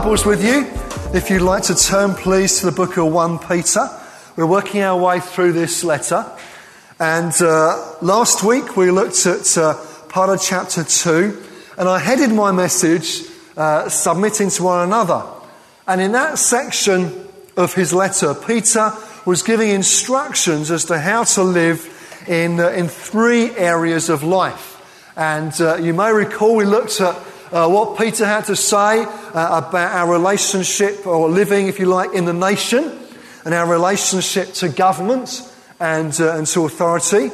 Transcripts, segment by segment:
Bibles with you, if you'd like to turn please to the book of 1 Peter. We're working our way through this letter. And uh, last week we looked at uh, part of chapter 2, and I headed my message uh, submitting to one another. And in that section of his letter, Peter was giving instructions as to how to live in, uh, in three areas of life. And uh, you may recall we looked at uh, what Peter had to say uh, about our relationship, or living, if you like, in the nation, and our relationship to government and, uh, and to authority.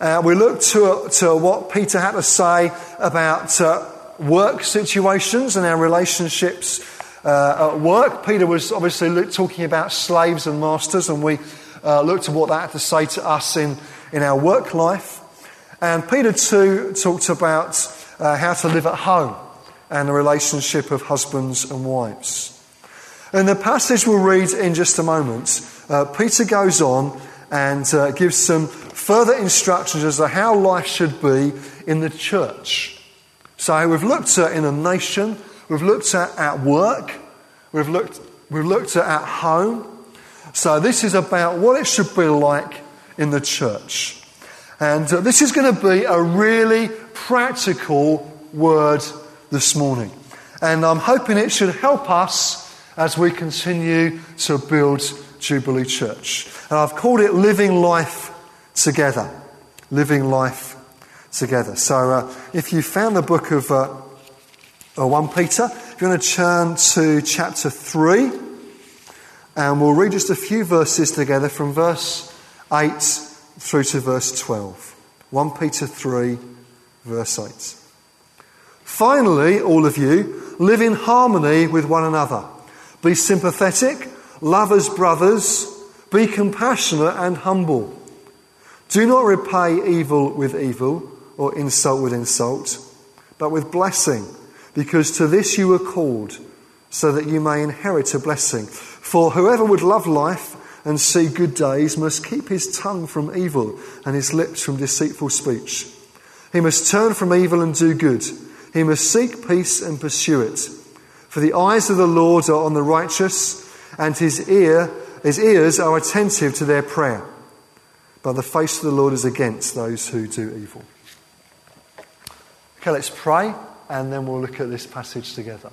Uh, we looked to, to what Peter had to say about work situations and our relationships uh, at work. Peter was obviously talking about slaves and masters, and we uh, looked at what that had to say to us in, in our work life. And Peter, too, talked about uh, how to live at home and the relationship of husbands and wives. In the passage we'll read in just a moment, uh, Peter goes on and uh, gives some further instructions as to how life should be in the church. So we've looked at in a nation, we've looked at at work, we've looked, we've looked at at home. So this is about what it should be like in the church. And uh, this is going to be a really practical word this morning. And I'm hoping it should help us as we continue to build Jubilee Church. And I've called it Living Life Together. Living Life together. So uh, if you found the book of uh, 1 Peter, if you want to turn to chapter 3, and we'll read just a few verses together from verse 8 through to verse 12. 1 Peter 3, verse 8. Finally, all of you, live in harmony with one another. Be sympathetic, love as brothers, be compassionate and humble. Do not repay evil with evil or insult with insult, but with blessing, because to this you were called, so that you may inherit a blessing. For whoever would love life and see good days must keep his tongue from evil and his lips from deceitful speech. He must turn from evil and do good. He must seek peace and pursue it. For the eyes of the Lord are on the righteous, and his ear, his ears are attentive to their prayer. But the face of the Lord is against those who do evil. Okay, let's pray and then we'll look at this passage together.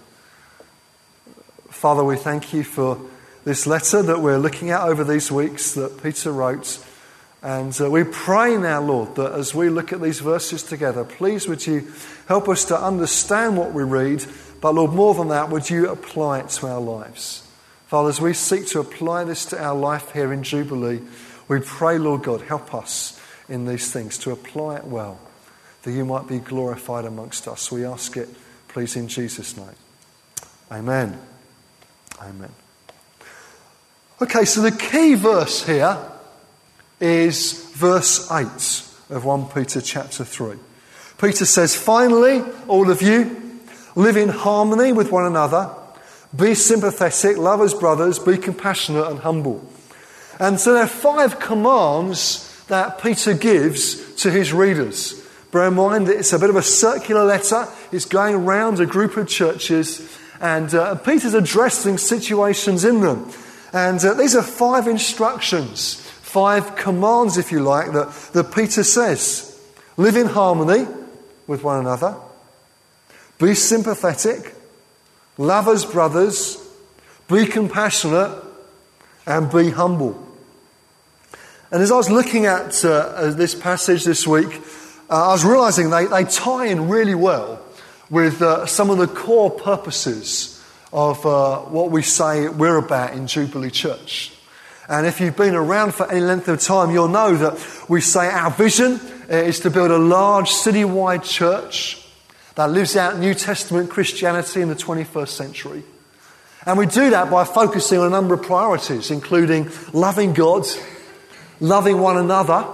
Father, we thank you for this letter that we're looking at over these weeks that Peter wrote. And uh, we pray now, Lord, that as we look at these verses together, please would you help us to understand what we read, but Lord, more than that, would you apply it to our lives? Father, as we seek to apply this to our life here in Jubilee, we pray, Lord God, help us in these things to apply it well that you might be glorified amongst us. We ask it, please, in Jesus' name. Amen. Amen. Okay, so the key verse here is verse 8 of 1 Peter chapter 3. Peter says, Finally, all of you, live in harmony with one another, be sympathetic, love as brothers, be compassionate and humble. And so there are five commands that Peter gives to his readers. Bear in mind that it's a bit of a circular letter. It's going around a group of churches, and uh, Peter's addressing situations in them. And uh, these are five instructions, five commands, if you like, that, that Peter says. Live in harmony with one another, be sympathetic, love as brothers, be compassionate, and be humble. And as I was looking at uh, this passage this week, uh, I was realizing they, they tie in really well with uh, some of the core purposes of uh, what we say we're about in Jubilee Church. And if you've been around for any length of time, you'll know that we say our vision eh, is to build a large city-wide church that lives out New Testament Christianity in the 21st century. And we do that by focusing on a number of priorities, including loving God, loving one another,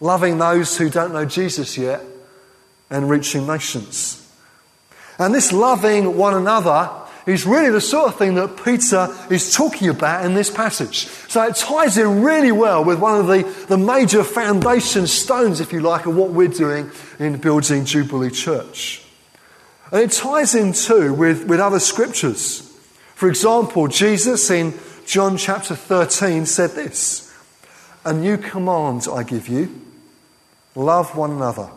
loving those who don't know Jesus yet, and reaching nations. And this loving one another is really the sort of thing that Peter is talking about in this passage. So it ties in really well with one of the, the major foundation stones, if you like, of what we're doing in building Jubilee Church. And it ties in too with, with other scriptures. For example, Jesus in John chapter 13 said this A new command I give you love one another.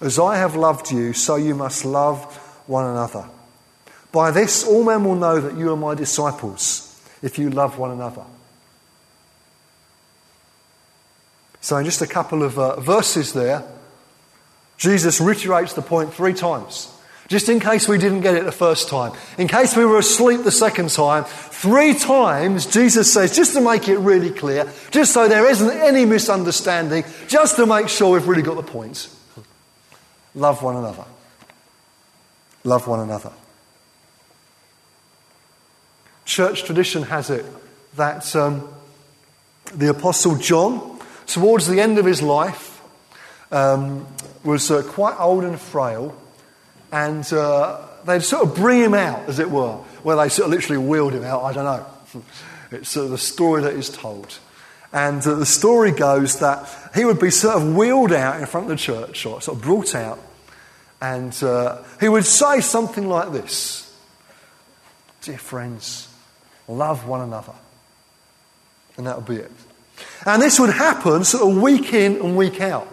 As I have loved you, so you must love one another. By this, all men will know that you are my disciples, if you love one another. So, in just a couple of uh, verses there, Jesus reiterates the point three times. Just in case we didn't get it the first time, in case we were asleep the second time, three times Jesus says, just to make it really clear, just so there isn't any misunderstanding, just to make sure we've really got the point. Love one another. Love one another. Church tradition has it that um, the Apostle John, towards the end of his life, um, was uh, quite old and frail and uh, they'd sort of bring him out, as it were, where they sort of literally wheeled him out. I don't know. It's uh, the story that is told. And uh, the story goes that he would be sort of wheeled out in front of the church, or sort of brought out, and uh, he would say something like this Dear friends, love one another. And that would be it. And this would happen sort of week in and week out.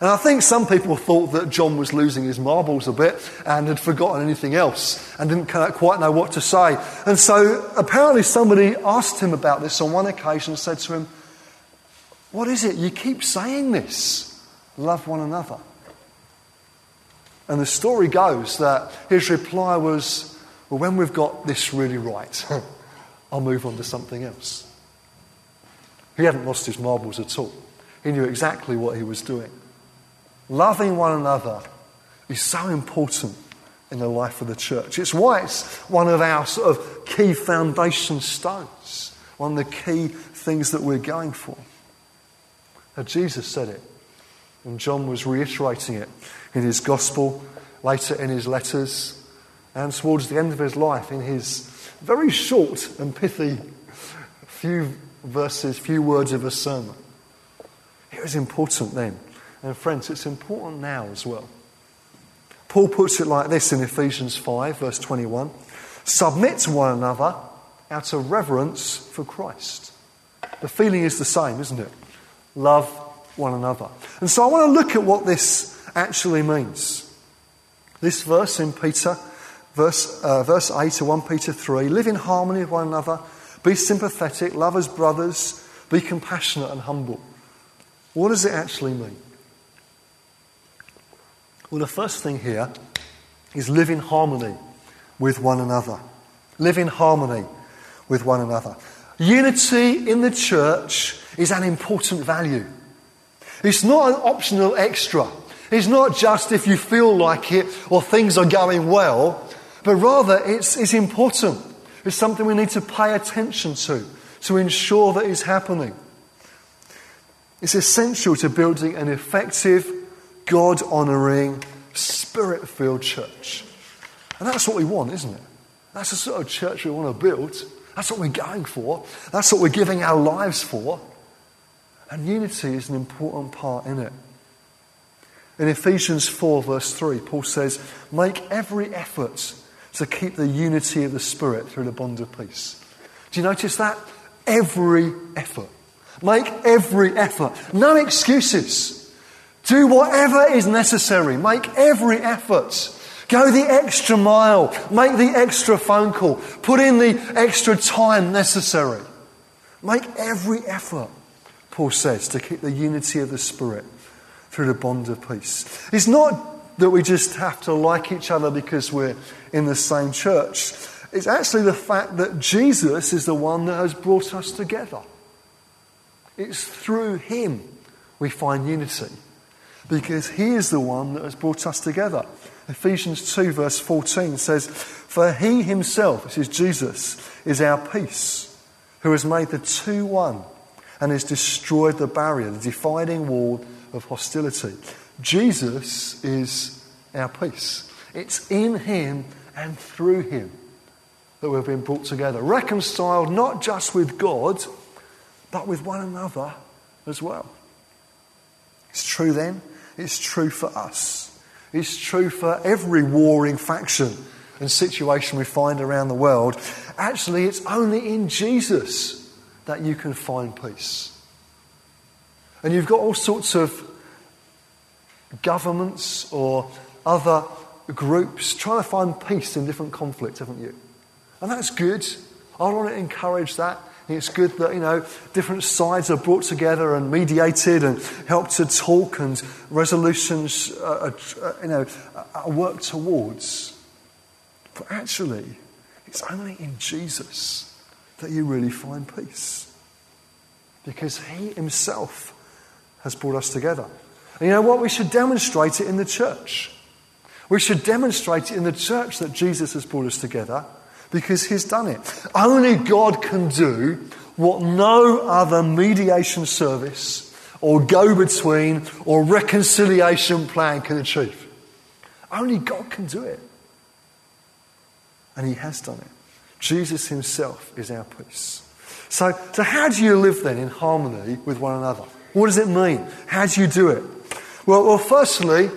And I think some people thought that John was losing his marbles a bit and had forgotten anything else and didn't quite know what to say. And so apparently somebody asked him about this on one occasion and said to him, What is it? You keep saying this. Love one another. And the story goes that his reply was, Well, when we've got this really right, I'll move on to something else. He hadn't lost his marbles at all. He knew exactly what he was doing loving one another is so important in the life of the church. It's why it's one of our sort of key foundation stones, one of the key things that we're going for. Now, Jesus said it, and John was reiterating it in his gospel, later in his letters, and towards the end of his life in his very short and pithy few verses, few words of a sermon. It was important then and friends, it's important now as well. Paul puts it like this in Ephesians 5, verse 21 Submit to one another out of reverence for Christ. The feeling is the same, isn't it? Love one another. And so I want to look at what this actually means. This verse in Peter, verse, uh, verse 8 to 1 Peter 3 live in harmony with one another, be sympathetic, love as brothers, be compassionate and humble. What does it actually mean? Well, the first thing here is live in harmony with one another. Live in harmony with one another. Unity in the church is an important value. It's not an optional extra. It's not just if you feel like it or things are going well, but rather it's, it's important. It's something we need to pay attention to to ensure that it's happening. It's essential to building an effective God honouring, spirit filled church. And that's what we want, isn't it? That's the sort of church we want to build. That's what we're going for. That's what we're giving our lives for. And unity is an important part in it. In Ephesians 4, verse 3, Paul says, Make every effort to keep the unity of the Spirit through the bond of peace. Do you notice that? Every effort. Make every effort. No excuses. Do whatever is necessary. Make every effort. Go the extra mile. Make the extra phone call. Put in the extra time necessary. Make every effort, Paul says, to keep the unity of the Spirit through the bond of peace. It's not that we just have to like each other because we're in the same church. It's actually the fact that Jesus is the one that has brought us together. It's through him we find unity because he is the one that has brought us together. Ephesians 2, verse 14 says, For he himself, this is Jesus, is our peace, who has made the two one and has destroyed the barrier, the dividing wall of hostility. Jesus is our peace. It's in him and through him that we've been brought together. Reconciled not just with God, but with one another as well. It's true then, it's true for us. It's true for every warring faction and situation we find around the world. Actually, it's only in Jesus that you can find peace. And you've got all sorts of governments or other groups trying to find peace in different conflicts, haven't you? And that's good. I want to encourage that. It's good that, you know, different sides are brought together and mediated and helped to talk and resolutions, are, you know, are worked towards. But actually, it's only in Jesus that you really find peace. Because He Himself has brought us together. And you know what? We should demonstrate it in the church. We should demonstrate it in the church that Jesus has brought us together because he's done it. Only God can do what no other mediation service or go between or reconciliation plan can achieve. Only God can do it. And he has done it. Jesus himself is our peace. So, so how do you live then in harmony with one another? What does it mean? How do you do it? Well, well firstly,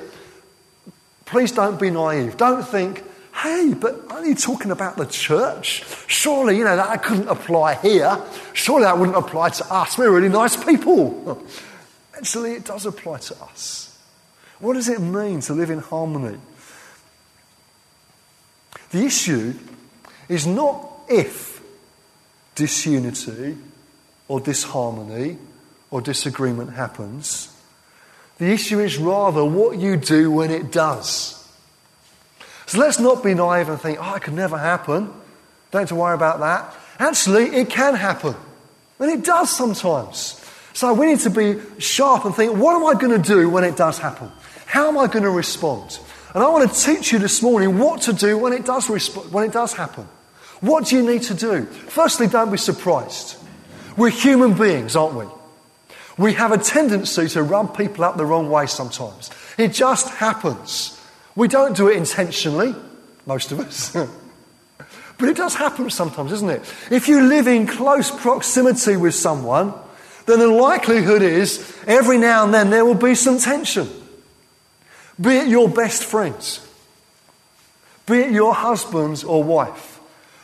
please don't be naive. Don't think, hey, but aren't you talking about the church? Surely, you know, that couldn't apply here. Surely that wouldn't apply to us. We're really nice people. Actually, it does apply to us. What does it mean to live in harmony? The issue is not if disunity or disharmony or disagreement happens. The issue is rather what you do when it does. So let's not be naive and think, oh, it can never happen. Don't have to worry about that. Actually, it can happen. And it does sometimes. So we need to be sharp and think, what am I going to do when it does happen? How am I going to respond? And I want to teach you this morning what to do when it does, resp- when it does happen. What do you need to do? Firstly, don't be surprised. We're human beings, aren't we? We have a tendency to rub people up the wrong way sometimes. It just happens. We don't do it intentionally, most of us. but it does happen sometimes, doesn't it? If you live in close proximity with someone, then the likelihood is every now and then there will be some tension. Be it your best friends, be it your husband or wife,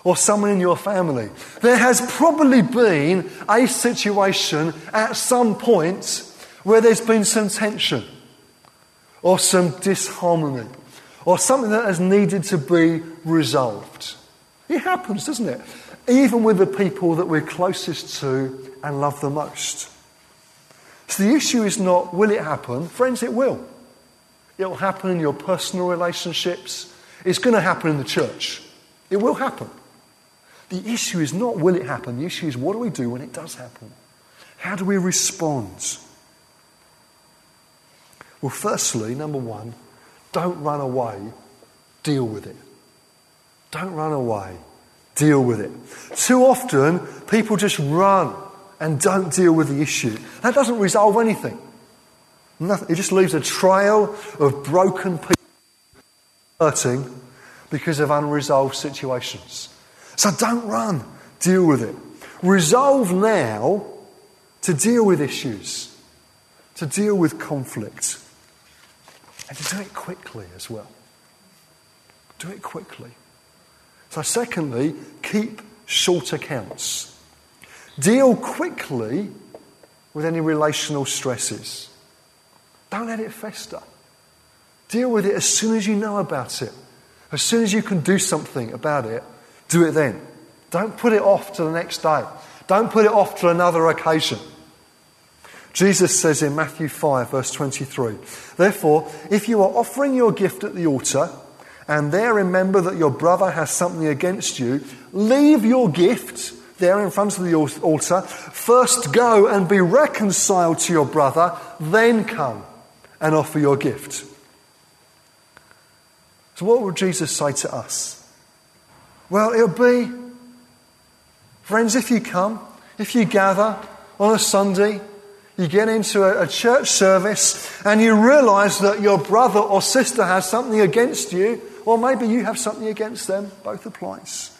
or someone in your family. There has probably been a situation at some point where there's been some tension or some disharmony or something that has needed to be resolved. It happens, doesn't it? Even with the people that we're closest to and love the most. So the issue is not will it happen? Friends, it will. It will happen in your personal relationships. It's going to happen in the church. It will happen. The issue is not will it happen? The issue is what do we do when it does happen? How do we respond? Well, firstly, number one, don't run away, deal with it. Don't run away, deal with it. Too often, people just run and don't deal with the issue. That doesn't resolve anything. Nothing. It just leaves a trail of broken people hurting because of unresolved situations. So don't run, deal with it. Resolve now to deal with issues, to deal with conflict. And to do it quickly as well. Do it quickly. So, secondly, keep short accounts. Deal quickly with any relational stresses. Don't let it fester. Deal with it as soon as you know about it. As soon as you can do something about it, do it then. Don't put it off to the next day. Don't put it off to another occasion. Jesus says in Matthew 5, verse 23 Therefore, if you are offering your gift at the altar, and there remember that your brother has something against you, leave your gift there in front of the altar. First go and be reconciled to your brother, then come and offer your gift. So, what would Jesus say to us? Well, it'll be, friends, if you come, if you gather on a Sunday, you get into a, a church service and you realize that your brother or sister has something against you, or maybe you have something against them. Both applies.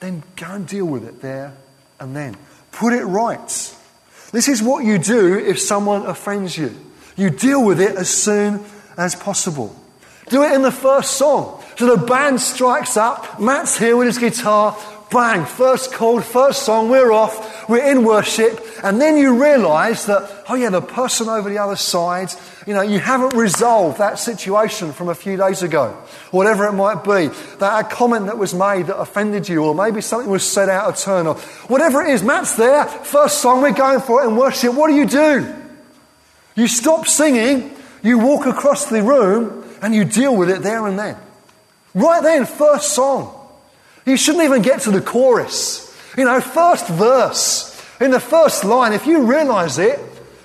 then go and deal with it there and then. Put it right. This is what you do if someone offends you. You deal with it as soon as possible. Do it in the first song. So the band strikes up, Matt's here with his guitar, bang, first chord, first song, we're off, we're in worship, and then you realize that, oh yeah, the person over the other side, you know, you haven't resolved that situation from a few days ago, whatever it might be, that a comment that was made that offended you, or maybe something was said out of turn, or whatever it is, Matt's there, first song, we're going for it in worship, what do you do? You stop singing, you walk across the room, and you deal with it there and then. Right then, first song. You shouldn't even get to the chorus. You know, first verse. In the first line, if you realize it,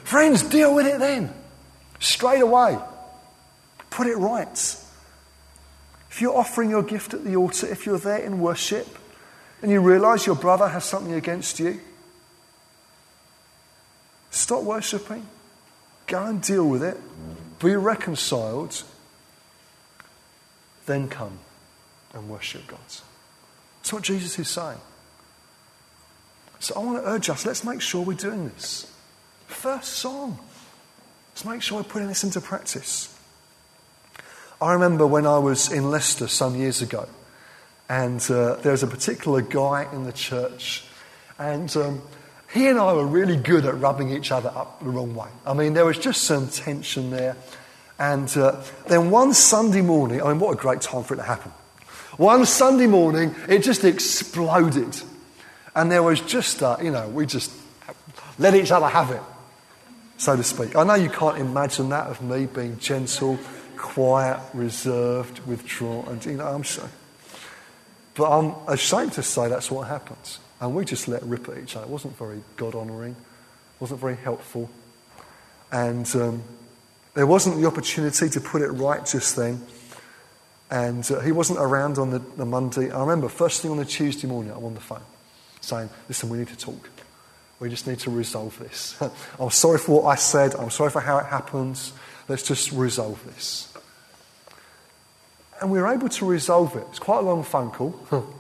friends, deal with it then. Straight away. Put it right. If you're offering your gift at the altar, if you're there in worship, and you realize your brother has something against you, stop worshipping. Go and deal with it. Be reconciled. Then come and worship God. That's what Jesus is saying. So I want to urge us, let's make sure we're doing this. First song. Let's make sure we're putting this into practice. I remember when I was in Leicester some years ago, and uh, there was a particular guy in the church, and um, he and I were really good at rubbing each other up the wrong way. I mean, there was just some tension there. And uh, then one Sunday morning, I mean, what a great time for it to happen. One Sunday morning, it just exploded. And there was just, uh, you know, we just let each other have it, so to speak. I know you can't imagine that of me being gentle, quiet, reserved, withdrawn, and, you know, I'm so. But I'm ashamed to say that's what happens. And we just let rip at each other. It wasn't very God honouring, wasn't very helpful. And um, there wasn't the opportunity to put it right just then. And uh, he wasn't around on the, the Monday. I remember first thing on the Tuesday morning, I'm on the phone saying, Listen, we need to talk. We just need to resolve this. I'm sorry for what I said. I'm sorry for how it happens. Let's just resolve this. And we were able to resolve it. It's quite a long phone call,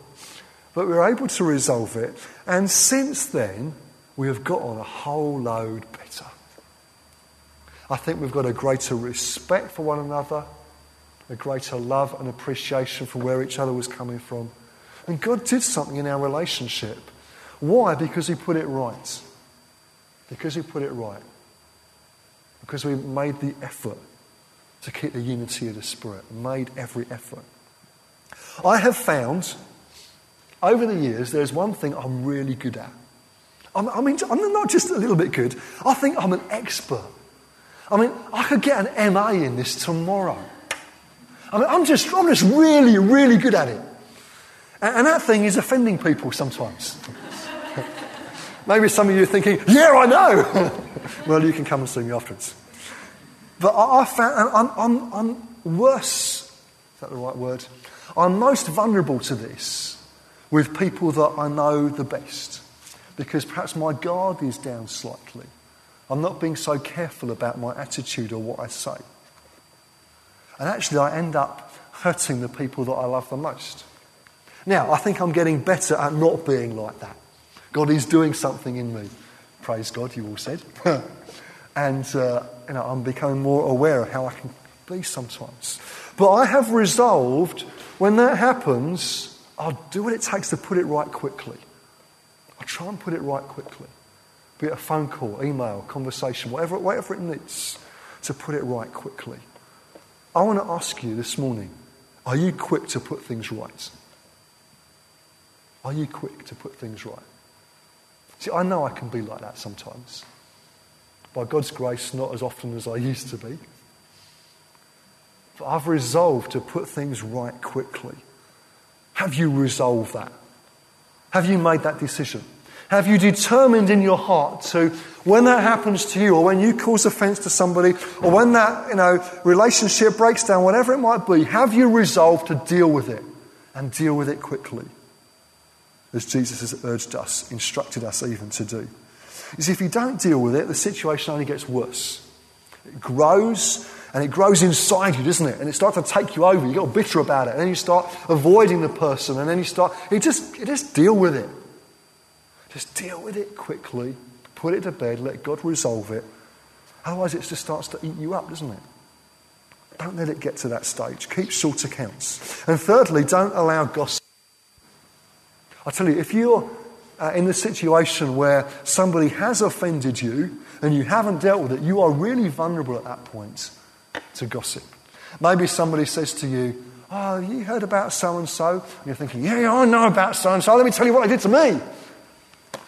but we were able to resolve it. And since then, we have got on a whole load better. I think we've got a greater respect for one another a greater love and appreciation for where each other was coming from. And God did something in our relationship. Why? Because He put it right. Because He put it right. Because we made the effort to keep the unity of the Spirit, made every effort. I have found over the years there's one thing I'm really good at. I'm, I mean, I'm not just a little bit good, I think I'm an expert. I mean, I could get an MA in this tomorrow. I mean, I'm just, I'm just really, really good at it. And, and that thing is offending people sometimes. Maybe some of you are thinking, yeah, I know. well, you can come and see me afterwards. But I, I found, I'm, I'm, I'm worse, is that the right word? I'm most vulnerable to this with people that I know the best. Because perhaps my guard is down slightly. I'm not being so careful about my attitude or what I say. And actually, I end up hurting the people that I love the most. Now, I think I'm getting better at not being like that. God is doing something in me. Praise God, you all said. and uh, you know, I'm becoming more aware of how I can be sometimes. But I have resolved when that happens, I'll do what it takes to put it right quickly. I'll try and put it right quickly. Be it a phone call, email, conversation, whatever, whatever it needs to put it right quickly. I want to ask you this morning are you quick to put things right? Are you quick to put things right? See, I know I can be like that sometimes. By God's grace, not as often as I used to be. But I've resolved to put things right quickly. Have you resolved that? Have you made that decision? Have you determined in your heart to, when that happens to you, or when you cause offense to somebody, or when that you know, relationship breaks down, whatever it might be, have you resolved to deal with it and deal with it quickly? As Jesus has urged us, instructed us even to do. See, if you don't deal with it, the situation only gets worse. It grows, and it grows inside you, doesn't it? And it starts to take you over. You get bitter about it, and then you start avoiding the person, and then you start, you just, you just deal with it. Just deal with it quickly, put it to bed, let God resolve it. Otherwise, it just starts to eat you up, doesn't it? Don't let it get to that stage. Keep short accounts. And thirdly, don't allow gossip. I tell you, if you're uh, in the situation where somebody has offended you and you haven't dealt with it, you are really vulnerable at that point to gossip. Maybe somebody says to you, Oh, you heard about so and so? And you're thinking, Yeah, yeah, I know about so and so. Let me tell you what they did to me.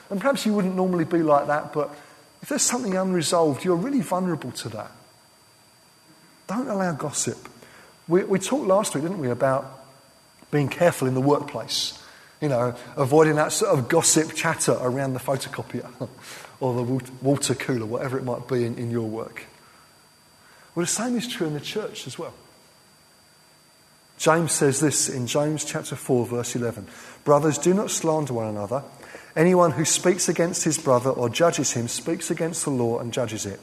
And perhaps you wouldn't normally be like that, but if there's something unresolved, you're really vulnerable to that. Don't allow gossip. We, we talked last week, didn't we, about being careful in the workplace. You know, avoiding that sort of gossip chatter around the photocopier or the water cooler, whatever it might be in, in your work. Well, the same is true in the church as well. James says this in James chapter 4, verse 11 Brothers, do not slander one another. Anyone who speaks against his brother or judges him speaks against the law and judges it.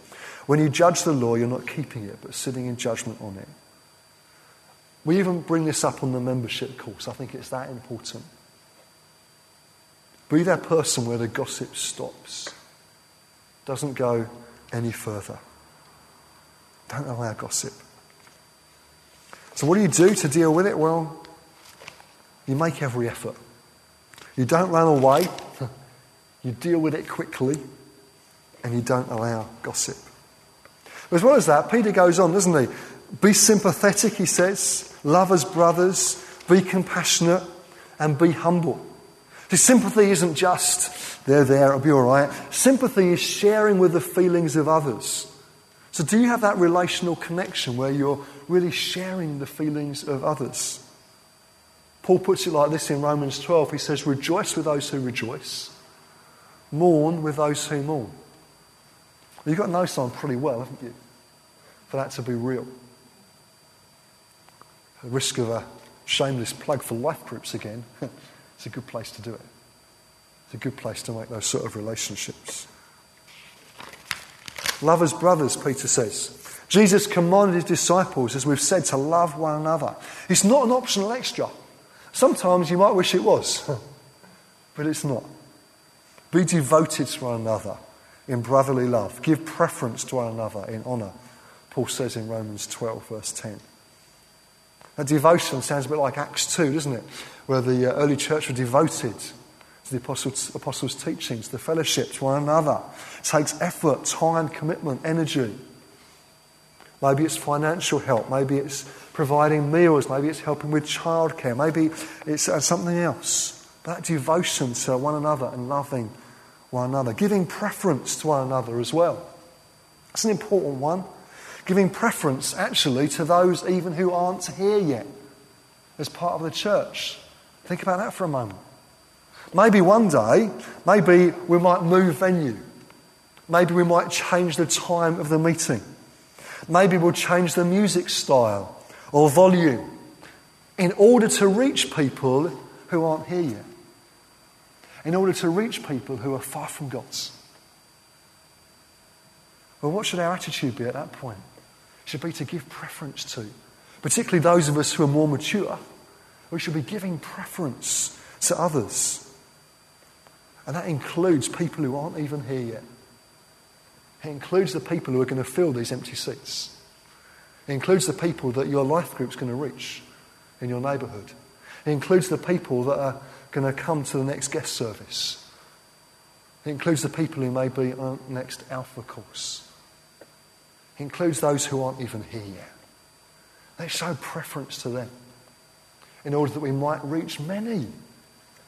When you judge the law, you're not keeping it, but sitting in judgment on it. We even bring this up on the membership course. I think it's that important. Be that person where the gossip stops, doesn't go any further. Don't allow gossip. So, what do you do to deal with it? Well, you make every effort. You don't run away, you deal with it quickly, and you don't allow gossip. As well as that, Peter goes on, doesn't he? Be sympathetic, he says. Love as brothers. Be compassionate and be humble. See, sympathy isn't just, they're there, it'll be all right. Sympathy is sharing with the feelings of others. So, do you have that relational connection where you're really sharing the feelings of others? Paul puts it like this in Romans 12. He says, Rejoice with those who rejoice, mourn with those who mourn. You've got to know someone pretty well, haven't you? For that to be real. The risk of a shameless plug for life groups again, it's a good place to do it. It's a good place to make those sort of relationships. Love as brothers, Peter says. Jesus commanded his disciples, as we've said, to love one another. It's not an optional extra. Sometimes you might wish it was, but it's not. Be devoted to one another in brotherly love. Give preference to one another in honour, Paul says in Romans 12, verse 10. That devotion sounds a bit like Acts 2, doesn't it? Where the uh, early church were devoted to the apostles', apostles' teachings, the fellowship to one another. It takes effort, time, commitment, energy. Maybe it's financial help. Maybe it's providing meals. Maybe it's helping with childcare. Maybe it's uh, something else. That devotion to one another and loving one another, giving preference to one another as well. That's an important one. Giving preference actually to those even who aren't here yet as part of the church. Think about that for a moment. Maybe one day, maybe we might move venue. Maybe we might change the time of the meeting. Maybe we'll change the music style or volume in order to reach people who aren't here yet. In order to reach people who are far from God's. Well, what should our attitude be at that point? It should be to give preference to, particularly those of us who are more mature. We should be giving preference to others. And that includes people who aren't even here yet. It includes the people who are going to fill these empty seats. It includes the people that your life group's going to reach in your neighbourhood. It includes the people that are going to come to the next guest service. It includes the people who may be on next Alpha course. It includes those who aren't even here yet. They show preference to them in order that we might reach many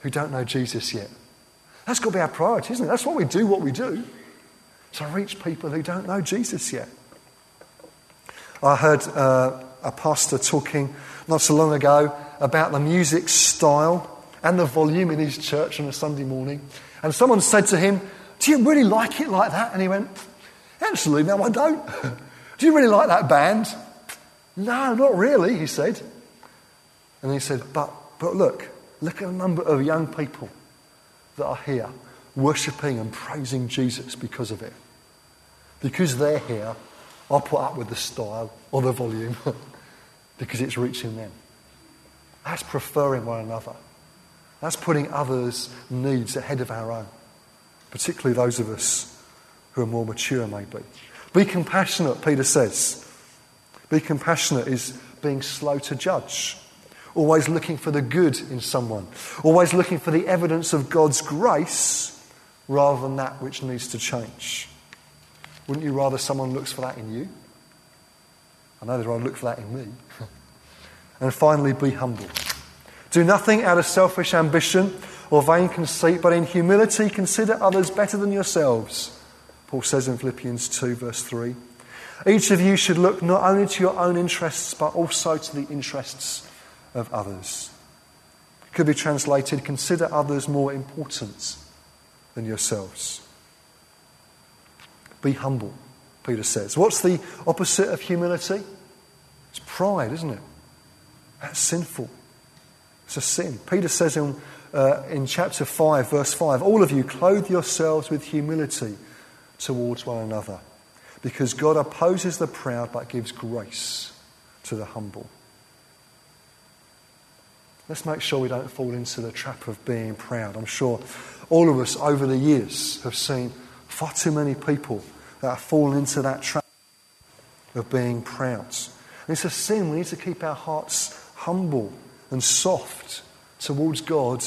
who don't know Jesus yet. That's got to be our priority, isn't it? That's what we do, what we do to reach people who don't know Jesus yet. I heard uh, a pastor talking not so long ago about the music style and the volume in his church on a Sunday morning. And someone said to him, Do you really like it like that? And he went, Actually, no, I don't. Do you really like that band? No, not really, he said. And he said, But, but look, look at the number of young people that are here worshipping and praising Jesus because of it. Because they're here, I'll put up with the style or the volume because it's reaching them. That's preferring one another. That's putting others' needs ahead of our own, particularly those of us who are more mature, maybe. Be compassionate, Peter says. Be compassionate is being slow to judge, always looking for the good in someone, always looking for the evidence of God's grace rather than that which needs to change. Wouldn't you rather someone looks for that in you? I know they'd rather look for that in me. and finally, be humble. Do nothing out of selfish ambition or vain conceit, but in humility consider others better than yourselves. Paul says in Philippians 2, verse 3. Each of you should look not only to your own interests, but also to the interests of others. It could be translated consider others more important than yourselves. Be humble, Peter says. What's the opposite of humility? It's pride, isn't it? That's sinful. It's a sin. Peter says in, uh, in chapter 5, verse 5 All of you clothe yourselves with humility towards one another, because God opposes the proud but gives grace to the humble. Let's make sure we don't fall into the trap of being proud. I'm sure all of us over the years have seen far too many people that have fallen into that trap of being proud. And it's a sin. We need to keep our hearts humble and soft towards God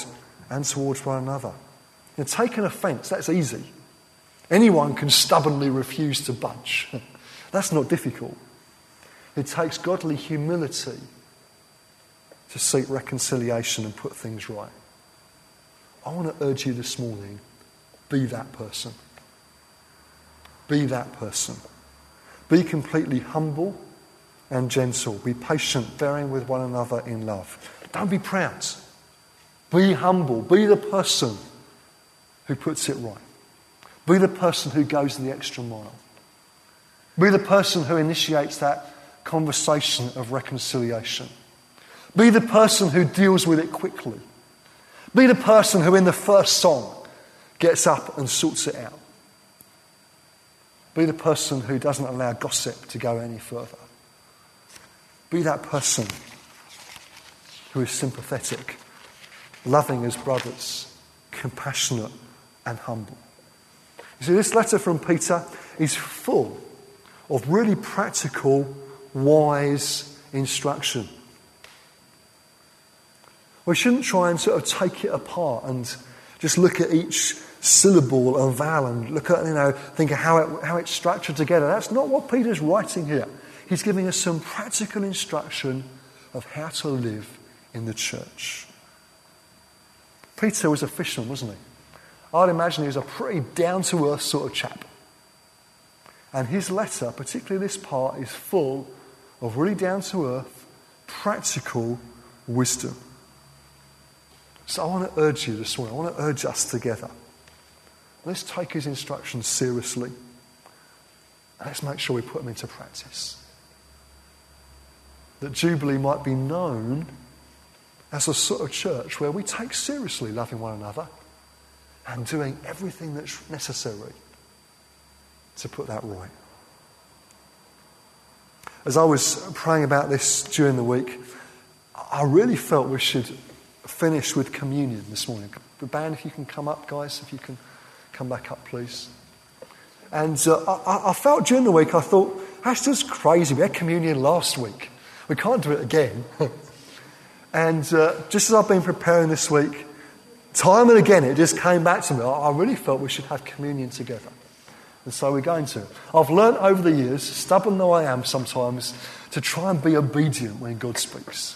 and towards one another. And taking offence, that's easy. Anyone can stubbornly refuse to budge. that's not difficult. It takes godly humility to seek reconciliation and put things right. I want to urge you this morning be that person. Be that person. Be completely humble and gentle. Be patient, bearing with one another in love. Don't be proud. Be humble. Be the person who puts it right. Be the person who goes the extra mile. Be the person who initiates that conversation of reconciliation. Be the person who deals with it quickly. Be the person who, in the first song, gets up and sorts it out. Be the person who doesn't allow gossip to go any further. Be that person who is sympathetic, loving as brothers, compassionate, and humble. You see, this letter from Peter is full of really practical, wise instruction. We shouldn't try and sort of take it apart and just look at each syllable and vowel and look at, you know, think of how, it, how it's structured together. That's not what Peter's writing here. He's giving us some practical instruction of how to live in the church. Peter was a fisherman, wasn't he? I'd imagine he was a pretty down to earth sort of chap. And his letter, particularly this part, is full of really down to earth, practical wisdom. So I want to urge you this morning, I want to urge us together. Let's take his instructions seriously. Let's make sure we put them into practice. That Jubilee might be known as a sort of church where we take seriously loving one another and doing everything that's necessary to put that right. As I was praying about this during the week, I really felt we should finish with communion this morning. The band, if you can come up, guys, if you can come back up, please. And uh, I, I, felt during the week, I thought, that's just crazy. We had communion last week. We can't do it again. and uh, just as I've been preparing this week, time and again, it just came back to me. I, I really felt we should have communion together. And so we're going to. I've learned over the years, stubborn though I am sometimes, to try and be obedient when God speaks.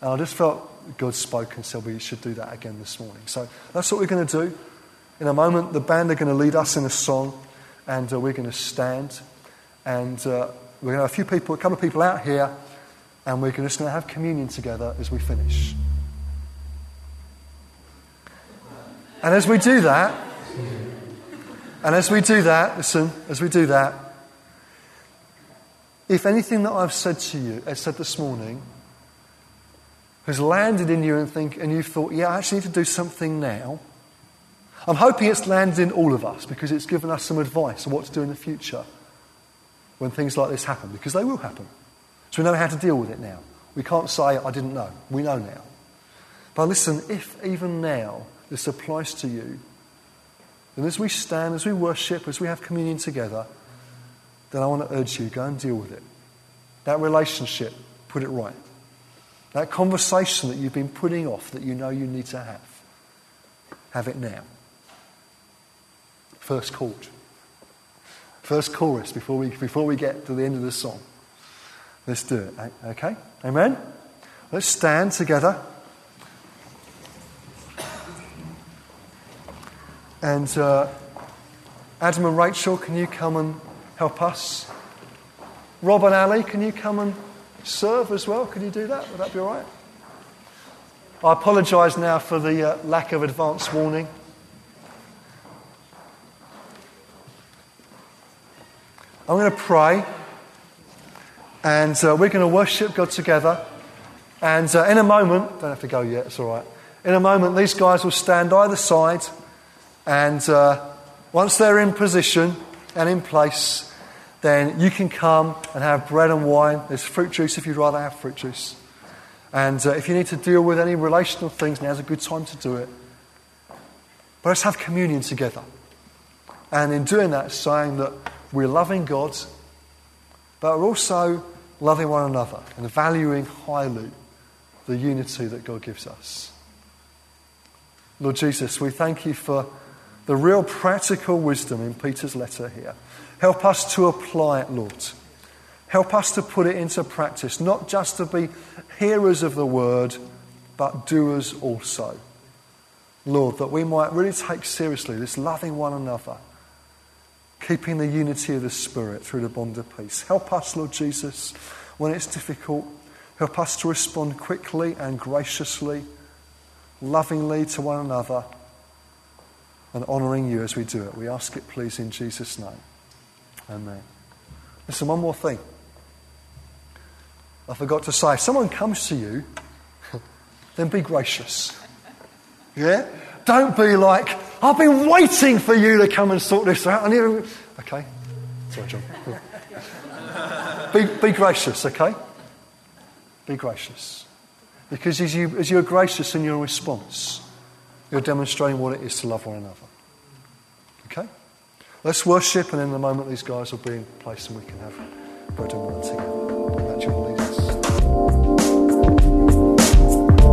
And I just felt God spoke and said we should do that again this morning. So that's what we're going to do. In a moment, the band are going to lead us in a song, and uh, we're going to stand. And uh, we're going to have a few people, a couple of people out here, and we're just going to have communion together as we finish. And as we do that, and as we do that, listen, as we do that, if anything that I've said to you, I said this morning, has landed in you and think, and you've thought, yeah, I actually need to do something now. I'm hoping it's landed in all of us because it's given us some advice on what to do in the future. when things like this happen, because they will happen. So we know how to deal with it now. We can't say, I didn't know. We know now. But listen, if even now this applies to you, then as we stand, as we worship, as we have communion together, then I want to urge you go and deal with it. That relationship, put it right. That conversation that you've been putting off that you know you need to have, have it now. First chord. First chorus before we, before we get to the end of the song. Let's do it. Okay? Amen? Let's stand together. And uh, Adam and Rachel, can you come and help us? Rob and Ali, can you come and serve as well? Could you do that? Would that be all right? I apologise now for the uh, lack of advance warning. I'm going to pray, and uh, we're going to worship God together. And uh, in a moment, don't have to go yet, it's all right. In a moment, these guys will stand either side, and uh, once they're in position and in place, then you can come and have bread and wine. There's fruit juice if you'd rather have fruit juice. And uh, if you need to deal with any relational things, now's a good time to do it. But let's have communion together. And in doing that, saying that we're loving God, but we're also loving one another and valuing highly the unity that God gives us. Lord Jesus, we thank you for the real practical wisdom in Peter's letter here. Help us to apply it, Lord. Help us to put it into practice, not just to be hearers of the word, but doers also. Lord, that we might really take seriously this loving one another, keeping the unity of the Spirit through the bond of peace. Help us, Lord Jesus, when it's difficult. Help us to respond quickly and graciously, lovingly to one another, and honouring you as we do it. We ask it, please, in Jesus' name. Amen. Listen, one more thing. I forgot to say, if someone comes to you, then be gracious. Yeah? Don't be like, I've been waiting for you to come and sort this out. Okay. Sorry, John. be, be gracious, okay? Be gracious. Because as, you, as you're gracious in your response, you're demonstrating what it is to love one another. Okay? Let's worship, and in a moment, these guys will be in place and we can have bread and wine together. That lead us.